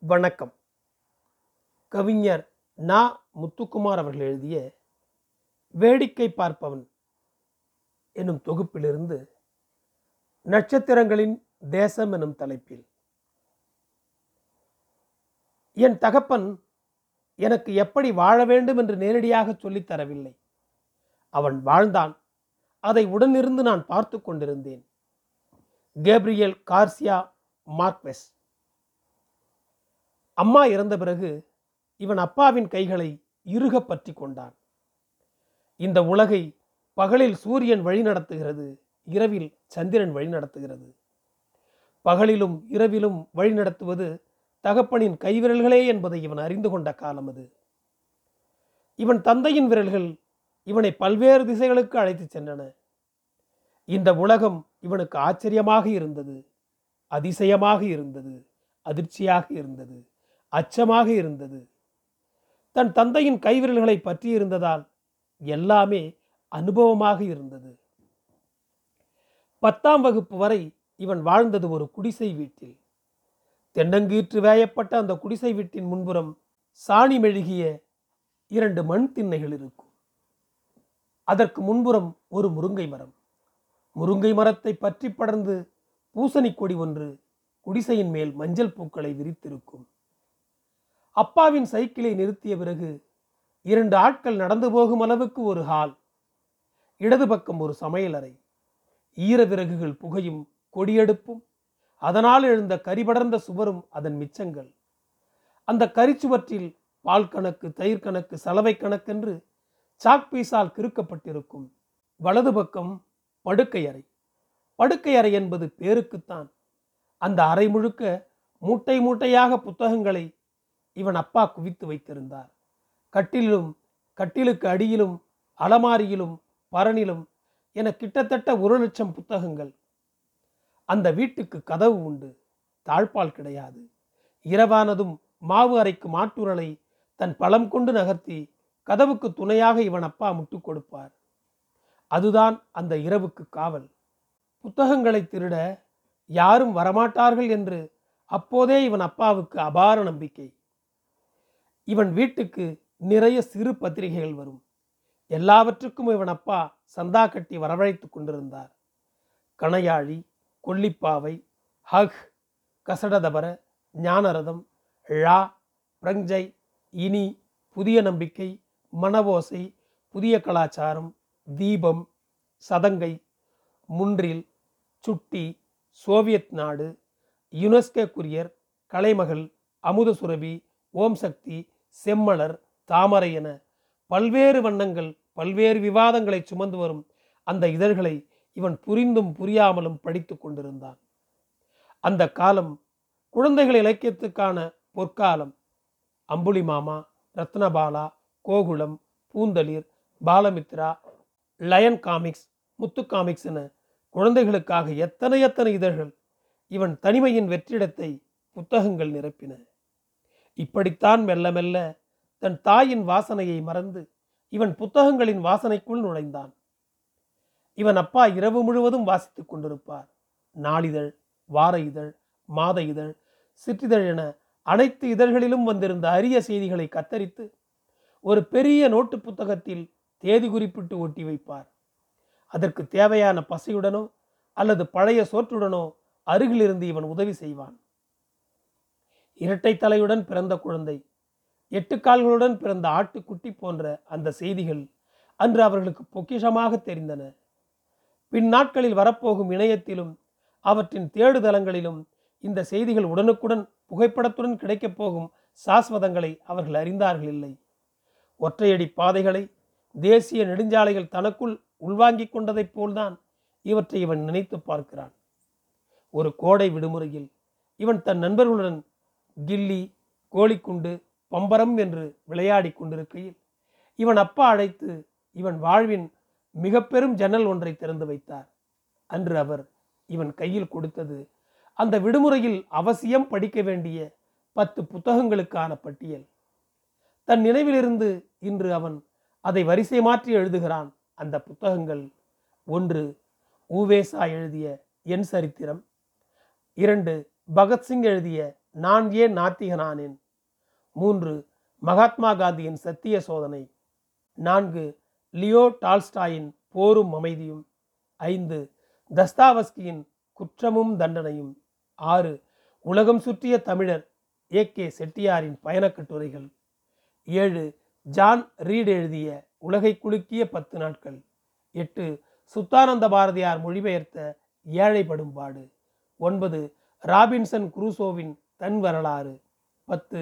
வணக்கம். கவிஞர் நா. முத்துக்குமார் அவர்கள் எழுதிய வேடிக்கை பார்ப்பவன் என்னும் தொகுப்பிலிருந்து நட்சத்திரங்களின் தேசம் எனும் தலைப்பில். என் தகப்பன் எனக்கு எப்படி வாழ வேண்டும் என்று நேரடியாக சொல்லித் தரவில்லை. அவன் வாழ்ந்தான். அதை உடனிருந்து நான் பார்த்து கொண்டிருந்தேன். Gabriel Garcia Marquez. அம்மா இறந்த பிறகு இவன் அப்பாவின் கைகளை இறுக பற்றி கொண்டான். இந்த உலகை பகலில் சூரியன் வழிநடத்துகிறது இரவில் சந்திரன் வழிநடத்துகிறது. பகலிலும் இரவிலும் வழிநடத்துவது தகப்பனின் கைவிரல்களே என்பதை இவன் அறிந்து கொண்ட காலம் அது. இவன் தந்தையின் விரல்கள் இவனை பல்வேறு திசைகளுக்கு அழைத்துச் சென்றன. இந்த உலகம் இவனுக்கு ஆச்சரியமாக இருந்தது அதிசயமாக இருந்தது அதிர்ச்சியாக இருந்தது. அச்சமாக இருந்தது. தன் தந்தையின் கைவிரல்களை பற்றி இருந்ததால் எல்லாமே அனுபவமாக இருந்தது. பத்தாம் வகுப்பு வரை இவன் வாழ்ந்தது ஒரு குடிசை வீட்டில். தென்னங்கீற்று வேயப்பட்ட அந்த குடிசை வீட்டின் முன்புறம் சாணி மெழுகிய இரண்டு மண் திண்ணைகள் இருக்கும். அதற்கு முன்புறம் ஒரு முருங்கை மரம். முருங்கை மரத்தை பற்றி படர்ந்து பூசணி கொடி ஒன்று குடிசையின் மேல் மஞ்சள் பூக்களை விரித்திருக்கும். அப்பாவின் சைக்கிளை நிறுத்திய பிறகு இரண்டு ஆட்கள் நடந்து போகும் அளவுக்கு ஒரு ஹால் இடது பக்கம் ஒரு சமையலறை ஈர விறகுகள் புகையும் கொடியெடுப்பும் அதனால் எழுந்த கரிபடர்ந்த சுவரும் அதன் மிச்சங்கள். அந்த கரிச்சுவற்றில் பால் கணக்கு தயிர் கணக்கு சலவை கணக்கென்று சாக் பீஸால் கிறுக்கப்பட்டிருக்கும். வலது பக்கம் படுக்கை அறை. படுக்கை அறை என்பது பேருக்குத்தான். அந்த அறை முழுக்க மூட்டை மூட்டையாக புத்தகங்களை இவன் அப்பா குவித்து வைத்திருந்தார். கட்டிலும் கட்டிலுக்கு அடியிலும் அலமாரியிலும் பரனிலும் என கிட்டத்தட்ட ஒரு லட்சம் புத்தகங்கள். அந்த வீட்டுக்கு கதவு உண்டு. தாழ்பால் கிடையாது. இரவானதும் மாவு அரைக்கும் மாட்டுரலை தன் பலம் கொண்டு நகர்த்தி கதவுக்கு துணையாக இவன் அப்பா முட்டுக் கொடுப்பார். அதுதான் அந்த இரவுக்கு காவல். புத்தகங்களை திருட யாரும் வரமாட்டார்கள் என்று அப்போதே இவன் அப்பாவுக்கு அபார நம்பிக்கை. இவன் வீட்டுக்கு நிறைய சிறு பத்திரிகைகள் வரும். எல்லாவற்றுக்கும் இவன் அப்பா சந்தா கட்டி வரவழைத்து கொண்டிருந்தார். கணையாழி கொல்லிப்பாவை ஹக் கசடதபர ஞானரதம் ழா பிரஞ்சை இனி புதிய நம்பிக்கை மனவோசை புதிய கலாச்சாரம் தீபம் சதங்கை Mundril Chutti Soviet Nadu UNESCO Courier Kalaimagal Amudhasurabhi Om Sakthi Semmalar Thamarai என பல்வேறு வண்ணங்கள் பல்வேறு விவாதங்களை சுமந்து வரும் அந்த இதழ்களை இவன் புரிந்தும் புரியாமலும் படித்து கொண்டிருந்தான். அந்த காலம் குழந்தைகள் இலக்கியத்துக்கான பொற்காலம். அம்புலி Mama Rathnabala Gokulam Poonthalir Balamitra Lion Comics Muthu Comics என குழந்தைகளுக்காக எத்தனை எத்தனை இதழ்கள் இவன் தனிமையின் வெற்றிடத்தை புத்தகங்கள் நிரப்பின. இப்படித்தான் மெல்ல மெல்ல தன் தாயின் வாசனையை மறந்து இவன் புத்தகங்களின் வாசனைக்குள் நுழைந்தான். இவன் அப்பா இரவு முழுவதும் வாசித்துக் கொண்டிருப்பார். நாளிதழ் வார இதழ் மாத இதழ் சிற்றிதழ் என அனைத்து இதழ்களிலும் வந்திருந்த அரிய செய்திகளை கத்தரித்து ஒரு பெரிய நோட்டு புத்தகத்தில் தேதி குறிப்பிட்டு ஒட்டி வைப்பார். அதற்கு தேவையான பசையுடனோ அல்லது பழைய சோற்றுடனோ அருகிலிருந்து இவன் உதவி செய்வான். இரட்டை தலையுடன் பிறந்த குழந்தை எட்டு கால்களுடன் பிறந்த ஆட்டுக்குட்டி போன்ற அந்த செய்திகள் அன்று அவர்களுக்கு பொக்கிஷமாக தெரிந்தன. பின் நாட்களில் வரப்போகும் இணையத்திலும் அவற்றின் தேடுதலங்களிலும் இந்த செய்திகள் உடனுக்குடன் புகைப்படத்துடன் கிடைக்கப் போகும் சாஸ்வதங்களை அவர்கள் அறிந்தார்கள் இல்லை. ஒற்றையடி பாதைகளை தேசிய நெடுஞ்சாலைகள் தனக்குள் உள்வாங்கிக் கொண்டதைப் போல்தான் இவற்றை இவன் நினைத்து பார்க்கிறான். ஒரு கோடை விடுமுறையில் இவன் தன் நண்பர்களுடன் கில்லி கோழிக்குண்டு பம்பரம் என்று விளையாடி கொண்டிருக்கையில் இவன் அப்பா அழைத்து இவன் வாழ்வின் மிக பெரும் ஜன்னல் ஒன்றை திறந்து வைத்தார். அன்று அவர் இவன் கையில் கொடுத்தது அந்த விடுமுறையில் அவசியம் படிக்க வேண்டிய பத்து புத்தகங்களுக்கான பட்டியல். தன் நினைவிலிருந்து இன்று அவன் அதை வரிசை மாற்றி எழுதுகிறான். அந்த புத்தகங்கள் ஒன்று ஊவேசா எழுதிய என் சரித்திரம் இரண்டு பகத்சிங் எழுதிய நான் ஏன் நாத்திகனானேன்? மூன்று மகாத்மா காந்தியின் சத்திய சோதனை. நான்கு லியோ டால்ஸ்டாயின் போரும் அமைதியும். ஐந்து தஸ்தாவஸ்கியின் குற்றமும் தண்டனையும். ஆறு உலகம் சுற்றிய தமிழர் ஏ. கே. செட்டியாரின் பயணக் கட்டுரைகள் ஏழு ஜான் ரீட் எழுதிய உலகை குலுக்கிய பத்து நாட்கள் எட்டு சுத்தானந்த பாரதியார் மொழிபெயர்த்த ஏழைப்படும் பாடு ஒன்பது ராபின்சன் குரூசோவின் தன் வரலாறு. பத்து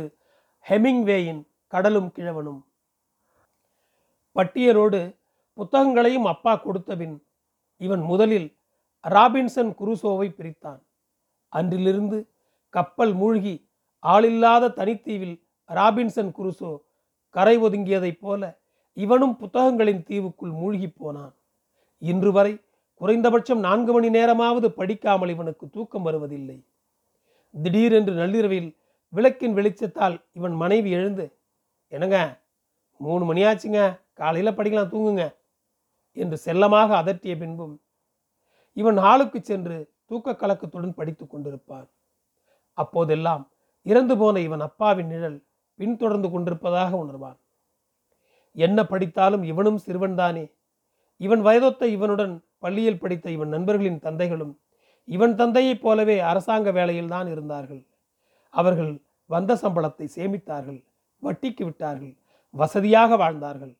ஹெமிங்வேயின் கடலும் கிழவனும். பட்டியலோடு புத்தகங்களையும் அப்பா கொடுத்தபின் இவன் முதலில் ராபின்சன் குருசோவை பிரித்தான். அன்றிலிருந்து கப்பல் மூழ்கி ஆளில்லாத தனித்தீவில் ராபின்சன் குருசோ கரை ஒதுங்கியதைப் போல இவனும் புத்தகங்களின் தீவுக்குள் மூழ்கி போனான். இன்று வரை குறைந்தபட்சம் நான்கு மணி நேரமாவது படிக்காமல் இவனுக்கு தூக்கம் வருவதில்லை. திடீரென்று நள்ளிரவில் விளக்கின் வெளிச்சத்தால் இவன் மனைவி எழுந்து என்னங்க மூணு மணி ஆச்சுங்க காலையில் படிக்கலாம் தூங்குங்க என்று செல்லமாக அதட்டிய பின்பும் இவன் ஹாலுக்கு சென்று தூக்க கலக்கத்துடன் படித்துக் கொண்டிருப்பான். அப்போதெல்லாம் இறந்து போன இவன் அப்பாவின் நிழல் பின்தொடர்ந்து கொண்டிருப்பதாக உணர்வான். என்ன படித்தாலும் இவனும் சிறுவன்தானே? இவன் வயதொத்த இவனுடன் பள்ளியில் படித்த இவன் நண்பர்களின் தந்தைகளும் இவன் தந்தையைப் போலவே அரசாங்க வேலையில்தான் இருந்தார்கள். அவர்கள் வந்த சம்பளத்தை சேமித்தார்கள் வட்டிக்கு விட்டார்கள் வசதியாக வாழ்ந்தார்கள்.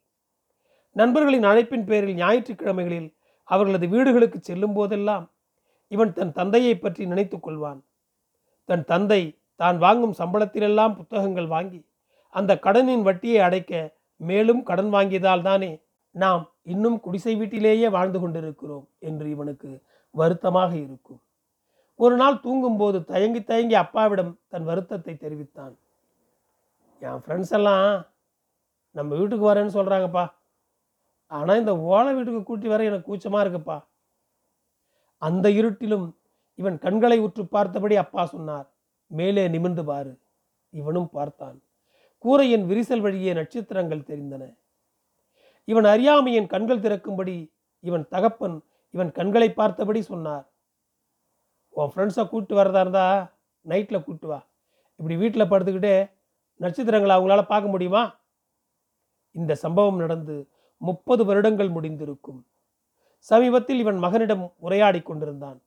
நண்பர்களின் அழைப்பின் பேரில் ஞாயிற்றுக்கிழமைகளில் அவர்களது வீடுகளுக்கு செல்லும் போதெல்லாம் இவன் தன் தந்தையை பற்றி நினைத்து கொள்வான். தன் தந்தை தான் வாங்கும் சம்பளத்திலெல்லாம் புத்தகங்கள் வாங்கி அந்த கடனின் வட்டியை அடைக்க மேலும் கடன் வாங்கியதால் தானே நாம் இன்னும் குடிசை வீட்டிலேயே வாழ்ந்து கொண்டிருக்கிறோம் என்று இவனுக்கு வருத்தமாக இருக்கும். ஒரு நாள் தூங்கும்போது தயங்கி தயங்கி அப்பாவிடம் தன் வருத்தத்தை தெரிவித்தான். என் ஃப்ரெண்ட்ஸ் எல்லாம் நம்ம வீட்டுக்கு வரேன்னு சொல்கிறாங்கப்பா ஆனால் இந்த ஓலை வீட்டுக்கு கூட்டி வர எனக்கு கூச்சமாக இருக்குப்பா. அந்த இருட்டிலும் இவன் கண்களை உற்று பார்த்தபடி அப்பா சொன்னார். மேலே நிமிர்ந்து பாரு. இவனும் பார்த்தான். கூரையின் விரிசல் வழியே நட்சத்திரங்கள் தெரிந்தன. இவன் அறியாமையின் கண்கள் திறக்கும்படி இவன் தகப்பன் இவன் கண்களை பார்த்தபடி சொன்னார். உன் ஃப்ரெண்ட்ஸை கூப்பிட்டு வரதா இருந்தா நைட்டில் கூப்பிட்டு வா. இப்படி வீட்டில் படுத்துக்கிட்டே நட்சத்திரங்களை அவங்களால பார்க்க முடியுமா? இந்த சம்பவம் நடந்து முப்பது வருடங்கள் முடிந்திருக்கும். சமீபத்தில் இவன் மகனிடம் உரையாடி கொண்டிருந்தான்.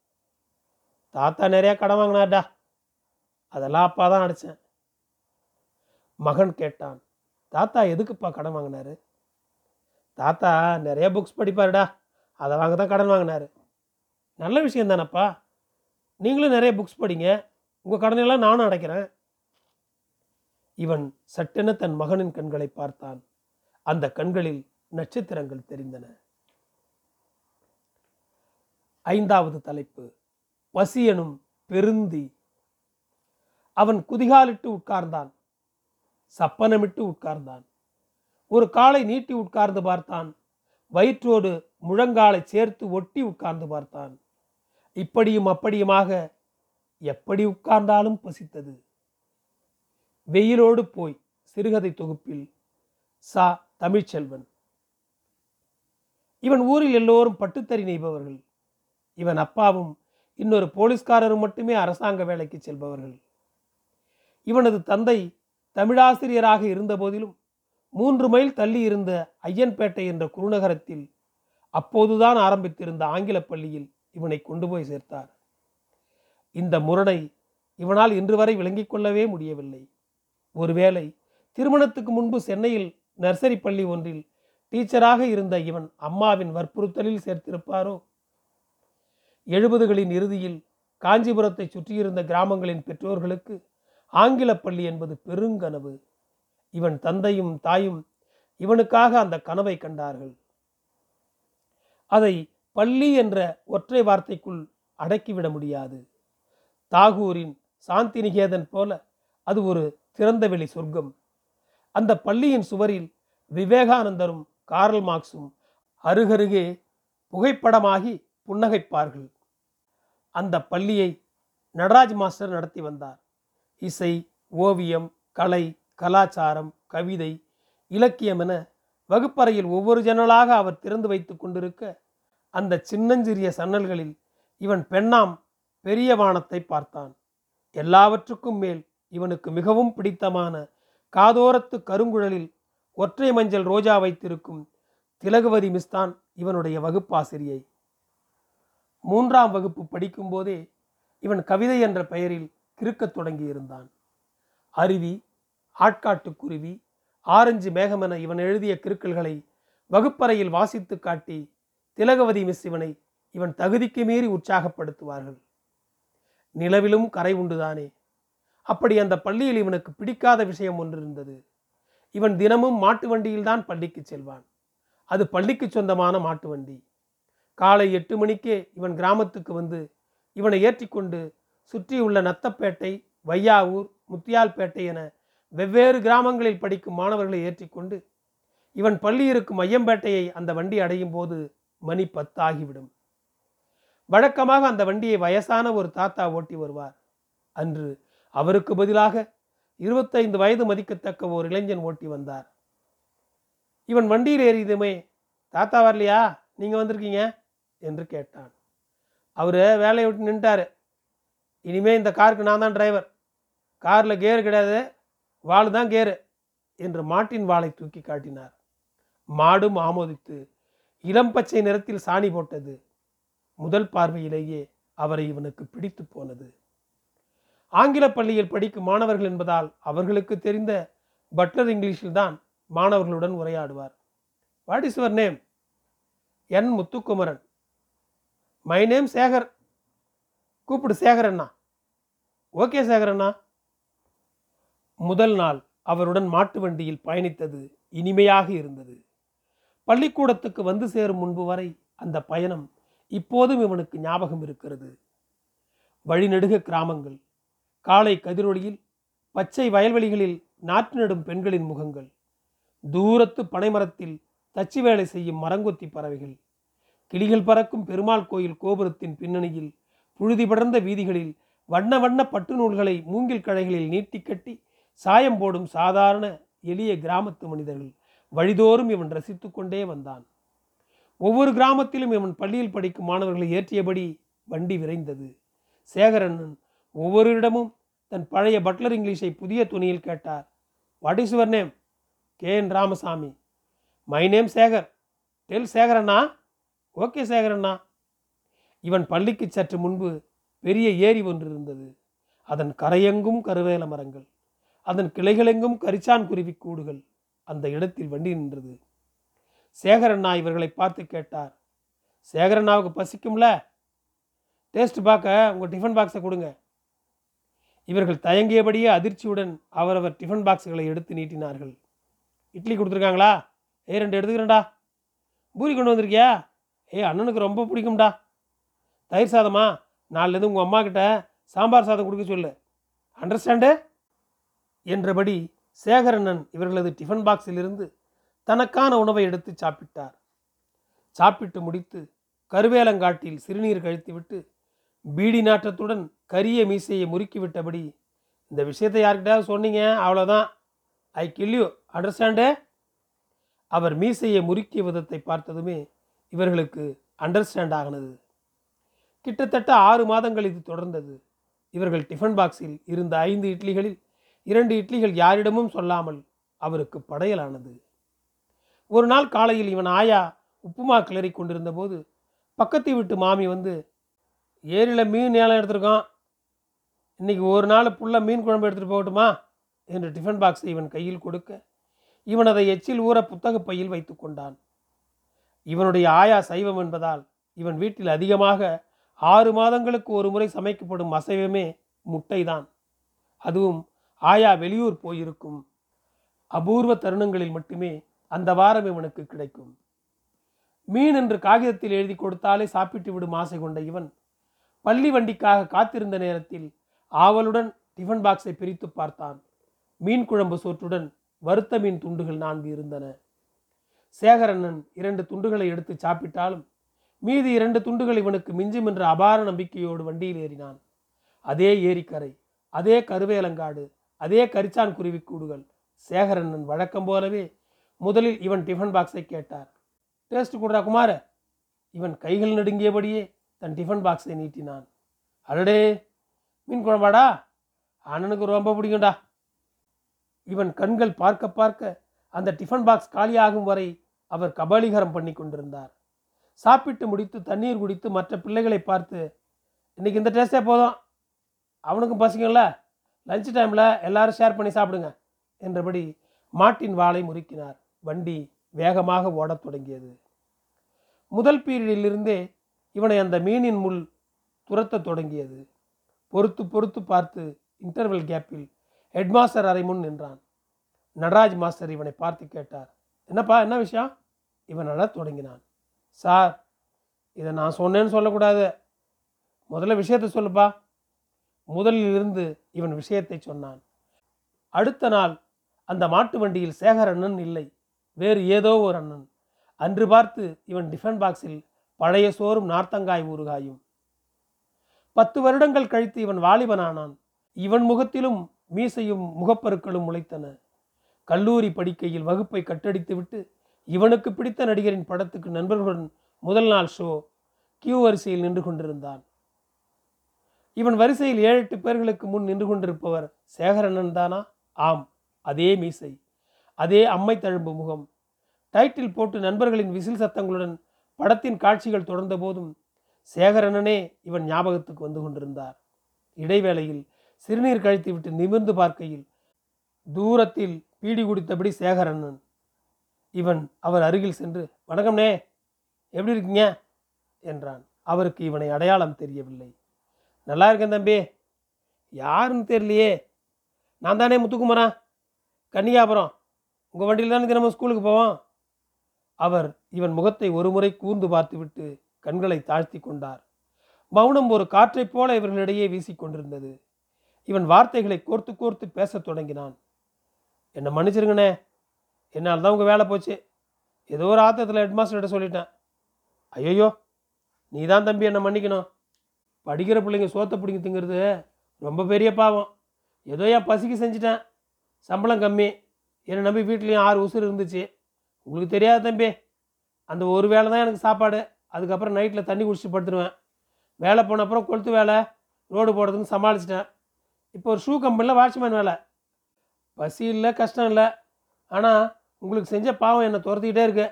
தாத்தா நிறையா கடன் வாங்கினார்டா. அதெல்லாம் அப்பா தான் அடைச்சேன். மகன் கேட்டான் தாத்தா எதுக்குப்பா கடன் வாங்கினாரு? தாத்தா நிறைய புக்ஸ் படிப்பாருடா. அதை வாங்க தான் கடன் வாங்கினார். நல்ல விஷயம் தானப்பா. நீங்களும் நிறைய புக்ஸ் படிங்க. உங்கள் கடனெல்லாம் நானும் அடைக்கிறேன். இவன் சட்டென தன் மகனின் கண்களை பார்த்தான். அந்த கண்களில் நட்சத்திரங்கள் தெரிந்தன. ஐந்தாவது தலைப்பு. பசி எனும் பெருந்தி. அவன் குதிகாலிட்டு உட்கார்ந்தான். சப்பனமிட்டு உட்கார்ந்தான். ஒரு காலை நீட்டி உட்கார்ந்து பார்த்தான். வயிற்றோடு முழங்காலை சேர்த்து ஒட்டி உட்கார்ந்து பார்த்தான். இப்படியும் அப்படியுமாக எப்படி உட்கார்ந்தாலும் பசித்தது. வெயிலோடு போய் சிறுகதை தொகுப்பில் சா. தமிழ்ச்செல்வன். இவன் ஊரில் எல்லோரும் பட்டுத்தறி நெய்பவர்கள். இவன் அப்பாவும் இன்னொரு போலீஸ்காரரும் மட்டுமே அரசாங்க வேலைக்கு செல்பவர்கள். இவனது தந்தை தமிழாசிரியராக இருந்த போதிலும் மூன்று மைல் தள்ளி இருந்த ஐயன்பேட்டை என்ற குருநகரத்தில் அப்போதுதான் ஆரம்பித்திருந்த ஆங்கில பள்ளியில் இவனை கொண்டு போய் சேர்த்தார். இந்த முரடை இவனால் இன்று வரை விளங்கிக் கொள்ளவே முடியவில்லை. ஒருவேளை திருமணத்துக்கு முன்பு சென்னையில் நர்சரி பள்ளி ஒன்றில் டீச்சராக இருந்த இவன் அம்மாவின் வற்புறுத்தலில் சேர்த்திருப்பாரோ? எழுபதுகளின் இறுதியில் காஞ்சிபுரத்தை சுற்றியிருந்த கிராமங்களின் பெற்றோர்களுக்கு ஆங்கில பள்ளி என்பது பெருங்கனவு. இவன் தந்தையும் தாயும் இவனுக்காக அந்த கனவை கண்டார்கள். அதை பள்ளி என்ற ஒற்றை வார்த்தைக்குள் அடக்கிவிட முடியாது. தாகூரின் சாந்தி நிகேதன் போல அது ஒரு திறந்தவெளி சொர்க்கம். அந்த பள்ளியின் சுவரில் விவேகானந்தரும் கார்ல் மார்க்ஸும் அருகருகே புகைப்படமாகி புன்னகைப்பார்கள். அந்த பள்ளியை நடராஜ் மாஸ்டர் நடத்தி வந்தார். இசை ஓவியம் கலை கலாச்சாரம் கவிதை இலக்கியம் என வகுப்பறையில் ஒவ்வொரு ஜன்னலாக அவர் திறந்து வைத்து கொண்டிருக்க அந்த சின்னஞ்சிறிய சன்னல்களில் இவன் பெண்ணாம் பெரிய வானத்தை பார்த்தான். எல்லாவற்றுக்கும் மேல் இவனுக்கு மிகவும் பிடித்தமான காதோரத்து கருங்குழலில் ஒற்றை மஞ்சள் ரோஜா வைத்திருக்கும் திலகுவதி மிஸ்தான் இவனுடைய வகுப்பாசிரியை. மூன்றாம் வகுப்பு படிக்கும்போதே இவன் கவிதை என்ற பெயரில் கிறுக்கத் தொடங்கியிருந்தான். அருவி ஆட்காட்டுக்குருவி ஆரஞ்சு மேகமென இவன் எழுதிய கிருக்கல்களை வகுப்பறையில் வாசித்து காட்டி திலகவதி மிஸ் இவனை இவன் தகுதிக்கு மீறி உற்சாகப்படுத்துவார்கள். நிலவிலும் கரை உண்டுதானே? அப்படி அந்த பள்ளியில் இவனுக்கு பிடிக்காத விஷயம் ஒன்று இருந்தது இவன் தினமும் மாட்டு வண்டியில்தான் பள்ளிக்கு செல்வான். அது பள்ளிக்கு சொந்தமான மாட்டு வண்டி. காலை எட்டு மணிக்கே இவன் கிராமத்துக்கு வந்து இவனை ஏற்றிக்கொண்டு சுற்றியுள்ள நத்தப்பேட்டை வையாவூர் முத்தியால்பேட்டை என வெவ்வேறு கிராமங்களில் படிக்கும் மாணவர்களை ஏற்றிக்கொண்டு இவன் பள்ளி இருக்கும் ஐயம்பேட்டையை அந்த வண்டி அடையும் போது மணி பத்தாகிவிடும். வழக்கமாக அந்த வண்டியை வயசான ஒரு தாத்தா ஓட்டி வருவார். அன்று அவருக்கு பதிலாக இருபத்தைந்து வயது மதிக்கத்தக்க ஒரு இளைஞன் ஓட்டி வந்தார். இவன் வண்டியில் ஏறியதுமே தாத்தா வரலையா? நீங்கள் வந்திருக்கீங்க? என்று கேட்டான். அவர் வேலையை விட்டு நின்ட்டாரு. இனிமே இந்த காருக்கு நான் தான் டிரைவர் காரில் கேர் கிடையாது. வாள் தான் கேரு என்று மாட்டின் வாளை தூக்கி காட்டினார். மாடும் ஆமோதித்து இளம் பச்சை நிறத்தில் சாணி போட்டது முதல் பார்வையிலேயே அவரை இவனுக்கு பிடித்து போனது. ஆங்கில பள்ளியில் படிக்கும் மாணவர்கள் என்பதால் அவர்களுக்கு தெரிந்த பட்லர் இங்கிலீஷில் தான் மாணவர்களுடன் உரையாடுவார். What is your name N Muthukumaran. My name Sekhar. கூப்பிடு சேகர் அண்ணா. ஓகே சேகர் அண்ணா. முதல் நாள் அவருடன் மாட்டு வண்டியில் பயணித்தது இனிமையாக இருந்தது. பள்ளிக்கூடத்துக்கு வந்து சேரும் முன்பு வரை அந்த பயணம் இப்போதும் இவனுக்கு ஞாபகம் இருக்கிறது. வழிநெடுக கிராமங்கள் காலை கதிரொளியில் பச்சை வயல்வெளிகளில் நாற்று நடும் பெண்களின் முகங்கள் தூரத்து பனைமரத்தில் தச்சு வேலை செய்யும் மரங்கொத்தி பறவைகள் கிளிகள் பறக்கும் பெருமாள் கோயில் கோபுரத்தின் பின்னணியில் புழுதி படர்ந்த வீதிகளில் வண்ண வண்ண பட்டு நூல்களை மூங்கில் கழைகளில் நீட்டி கட்டி சாயம் போடும் சாதாரண எளிய கிராமத்து மனிதர்கள் வழிதோறும் இவன் ரசித்து கொண்டே வந்தான். ஒவ்வொரு கிராமத்திலும் இவன் பள்ளியில் படிக்கும் மாணவர்களை ஏற்றியபடி வண்டி விரைந்தது. சேகரண்ணன் ஒவ்வொரு இடமும் தன் பழைய பட்லர் இங்கிலீஷை புதிய துணியில் கேட்டார். What is your name K N Ramasamy my name Sekhar tell சேகரண்ணா okay சேகரண்ணா இவன் பள்ளிக்கு சற்று முன்பு பெரிய ஏரி ஒன்று இருந்தது அதன் கரையெங்கும் கருவேல மரங்கள். அதன் கிளைகளெங்கும் கரிச்சான் குருவி கூடுகள் அந்த இடத்தில் வண்டி நின்றது. சேகரண்ணா இவர்களை பார்த்து கேட்டார் சேகரண்ணாவுக்கு பசிக்கும்ல? டேஸ்ட் பார்க்க உங்கள் டிஃபன் பாக்ஸை கொடுங்க. இவர்கள் தயங்கியபடியே அதிர்ச்சியுடன் அவரவர் டிஃபன் பாக்ஸுகளை எடுத்து நீட்டினார்கள். இட்லி கொடுத்துருக்காங்களா? ஏ ரெண்டு எடுத்துக்கிறேன்டா. பூரி கொண்டு வந்திருக்கியா? ஏ அண்ணனுக்கு ரொம்ப பிடிக்கும்டா. தயிர் சாதமா? நாலுலேருந்து உங்கள் அம்மா கிட்ட சாம்பார் சாதம் கொடுக்க சொல்லு. அண்டர்ஸ்டாண்டு என்றபடி சேகரண்ணன் இவர்களது டிஃபன் பாக்ஸிலிருந்து தனக்கான உணவை எடுத்து சாப்பிட்டார். சாப்பிட்டு முடித்து கருவேலங்காட்டில் சிறுநீர் கழித்துவிட்டு பீடி நாற்றத்துடன் கரிய மீசையை முறுக்கிவிட்டபடி இந்த விஷயத்தை யார்கிட்டயாவது சொன்னீங்க? அவ்வளோதான் ஐ கில் யூ அண்டர்ஸ்டாண்டு அவர் மீசையை முறுக்கிய விதத்தை பார்த்ததுமே இவர்களுக்கு அண்டர்ஸ்டாண்ட் ஆகினது. கிட்டத்தட்ட ஆறு மாதங்கள் இது தொடர்ந்தது. இவர்கள் டிஃபன் பாக்ஸில் இருந்த ஐந்து இட்லிகளில் இரண்டு இட்லிகள் யாரிடமும் சொல்லாமல் அவருக்கு படையலானது. ஒரு நாள் காலையில் இவன் ஆயா உப்புமா கிளறி கொண்டிருந்த போது பக்கத்து வீட்டு மாமி வந்து ஏரியில் மீன் ஏலம் எடுத்திருக்கான். இன்றைக்கி ஒரு நாள் புள்ள மீன் குழம்பு எடுத்துகிட்டு போகட்டுமா? என்று டிஃபன் பாக்ஸை இவன் கையில் கொடுக்க இவன் அதை எச்சில் ஊற புத்தக பையில் வைத்து கொண்டான். இவனுடைய ஆயா சைவம் என்பதால் இவன் வீட்டில் அதிகமாக ஆறு மாதங்களுக்கு ஒரு முறை சமைக்கப்படும் அசைவமே முட்டைதான். அதுவும் ஆயா வெளியூர் போயிருக்கும். அபூர்வ தருணங்களில் மட்டுமே அந்த வாரம் இவனுக்கு கிடைக்கும். மீன் என்று காகிதத்தில் எழுதி கொடுத்தாலே சாப்பிட்டு விடும் ஆசை கொண்ட இவன் பள்ளி வண்டிக்காக காத்திருந்த நேரத்தில் ஆவலுடன் டிஃபன் பாக்ஸை பிரித்து பார்த்தான். மீன் குழம்பு சோற்றுடன் வறுத்த மீன் துண்டுகள் நான்கு இருந்தன. சேகரண்ணன் இரண்டு துண்டுகளை எடுத்து சாப்பிட்டாலும் மீதி இரண்டு துண்டுகள் இவனுக்கு மிஞ்சும் என்ற அபார நம்பிக்கையோடு வண்டியில் ஏறினான். அதே ஏரிக்கரை அதே கருவேலங்காடு அதே கரிச்சான் குருவி கூடுகள். சேகரண்ணன் வழக்கம் போலவே முதலில் இவன் டிஃபன் பாக்ஸை கேட்டார். டேஸ்ட் கொடுறா குமார. இவன் கைகள் நடுங்கியபடியே தன் டிஃபன் பாக்ஸை நீட்டினான். அடடே மீன் குழம்பாடா? அண்ணனுக்கு ரொம்ப பிடிக்கும்டா. இவன் கண்கள் பார்க்க பார்க்க அந்த டிஃபன் பாக்ஸ் காலியாகும் வரை அவர் கபாலிகரம் பண்ணி கொண்டிருந்தார். சாப்பிட்டு முடித்து தண்ணீர் குடித்து மற்ற பிள்ளைகளை பார்த்து இன்னைக்கு இந்த டேஸ்டே போதும். அவனுக்கும் பசிக்கும்ல? லஞ்ச் டைமில் எல்லாரும் ஷேர் பண்ணி சாப்பிடுங்க என்றபடி மாட்டின் வாளை முறுக்கினார். வண்டி வேகமாக ஓடத் தொடங்கியது. முதல் பீரியடிலிருந்தே இவனை அந்த மீனின் முள் துரத்தத் தொடங்கியது. பொறுத்து பொறுத்து பார்த்து இன்டர்வெல் கேப்பில் ஹெட்மாஸ்டர் அறை முன் நின்றான். நடராஜ் மாஸ்டர் இவனை பார்த்து கேட்டார் என்னப்பா என்ன விஷயம்? இவன் அழத் தொடங்கினான். சார் இதை நான் சொன்னேன்னு சொல்லக்கூடாது. முதல்ல விஷயத்த சொல்லுப்பா. முதலில் இருந்து இவன் விஷயத்தை சொன்னான். அடுத்த நாள் அந்த மாட்டு வண்டியில் சேகர் அண்ணன் இல்லை. வேறு ஏதோ ஒரு அண்ணன். அன்று பார்த்து இவன் டிஃபன் பாக்ஸில் பழைய சோறும் நார்த்தங்காய் ஊறுகாயும். பத்து வருடங்கள் கழித்து இவன் வாலிபனானான். இவன் முகத்திலும் மீசையும் முகப்பருக்களும் முளைத்தன. கல்லூரி படிக்கையில் வகுப்பை கட்டடித்துவிட்டு இவனுக்கு பிடித்த நடிகரின் படத்துக்கு நண்பர்களுடன் முதல் நாள் ஷோ கியூ வரிசையில் நின்று கொண்டிருந்தான். இவன் வரிசையில் ஏழு எட்டு பேர்களுக்கு முன் நின்று கொண்டிருப்பவர் சேகரண்ணன் தானா? ஆம் அதே மீசை அதே அம்மை தழும்பு முகம். டைட்டில் போட்டு நண்பர்களின் விசில் சத்தங்களுடன் படத்தின் காட்சிகள் தொடர்ந்த போதும் சேகரண்ணனே இவன் ஞாபகத்துக்கு வந்து கொண்டிருந்தார். இடைவேளையில் சிறுநீர் கழித்துவிட்டு நிமிர்ந்து பார்க்கையில் தூரத்தில் பீடி குடித்தபடி சேகரண்ணன் இவன் அவர் அருகில் சென்று வணக்கம்னே எப்படி இருக்கீங்க? என்றான். அவருக்கு இவனை அடையாளம் தெரியவில்லை. நல்லா இருக்கேன் தம்பி. யாருன்னு தெரியலையே. நான் தானே முத்துக்குமரா கன்னியாபுரம் உங்கள் வண்டியில் தானே தினமும் ஸ்கூலுக்கு போவோம். அவர் இவன் முகத்தை ஒருமுறை கூர்ந்து பார்த்துவிட்டு கண்களை தாழ்த்தி கொண்டார். மௌனம் ஒரு காற்றைப் போல இவர்களிடையே வீசிக்கொண்டிருந்தது இவன் வார்த்தைகளை கோர்த்து கோர்த்து பேசத் தொடங்கினான். என்னை மன்னிச்சிருங்கண்ணே. என்னால் தான் உங்கள் வேலை போச்சு. ஏதோ ஒரு ஆத்தத்தில் ஹெட்மாஸ்டர்கிட்ட சொல்லிட்டேன். ஐயோ நீ தான் தம்பி என்னை மன்னிக்கணும். படிக்கிற பிள்ளைங்க சோத்த பிடிங்க திங்கிறது ரொம்ப பெரிய பாவம். ஏதோ ஏன் பசிக்கு செஞ்சிட்டேன். சம்பளம் கம்மி. என்னை நம்பி வீட்லேயும் ஆறு உசுறு இருந்துச்சு. உங்களுக்கு தெரியாது தம்பி. அந்த ஒரு வேளை தான் எனக்கு சாப்பாடு. அதுக்கப்புறம் நைட்டில் தண்ணி குடிச்சு படுத்துருவேன். வேலை போன அப்புறம் கொளுத்து வேலை ரோடு போடுறதுன்னு சமாளிச்சிட்டேன். இப்போ ஒரு ஷூ கம்பெனியில் வாட்ச்மேன் வேலை. பசி இல்லை கஷ்டம் இல்லை. ஆனால் உங்களுக்கு செஞ்ச பாவம் என்னை துரத்திக்கிட்டே இருக்கு.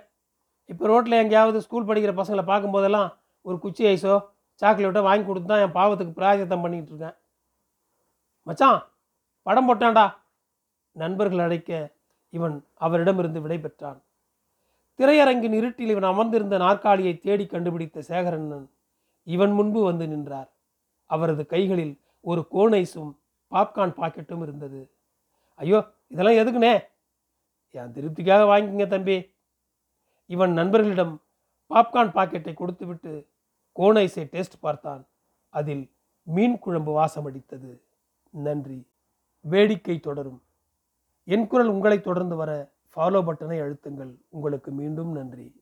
இப்போ ரோட்டில் எங்கேயாவது ஸ்கூல் படிக்கிற பசங்களை பார்க்கும்போதெல்லாம் ஒரு குச்சி ஐஸோ சாக்லேட்டை வாங்கி கொடுத்து தான் என் பாவத்துக்கு பிராயத்தம் பண்ணிக்கிட்டு இருக்கேன். மச்சான் படம் போட்டான்டா. நண்பர்கள் அழைக்க இவன் அவரிடமிருந்து விடை பெற்றான். திரையரங்கின் இருட்டில் இவன் அமர்ந்திருந்த நாற்காலியை தேடி கண்டுபிடித்த சேகரண்ணன் இவன் முன்பு வந்து நின்றார். அவரது கைகளில் ஒரு கோனைஸும் பாப்கார்ன் பாக்கெட்டும் இருந்தது. ஐயோ இதெல்லாம் எதுக்குனே என் திருப்திக்காக வாங்கிக்கங்க தம்பி. இவன் நண்பர்களிடம் பாப்கார்ன் பாக்கெட்டை கொடுத்துவிட்டு கோனைஸை டேஸ்ட் பார்த்தான் அதில் மீன் குழம்பு வாசமடித்தது நன்றி. வேடிக்கை தொடரும். என் குரல் உங்களை தொடர்ந்து வர ஃபாலோ பட்டனை அழுத்துங்கள். உங்களுக்கு மீண்டும் நன்றி.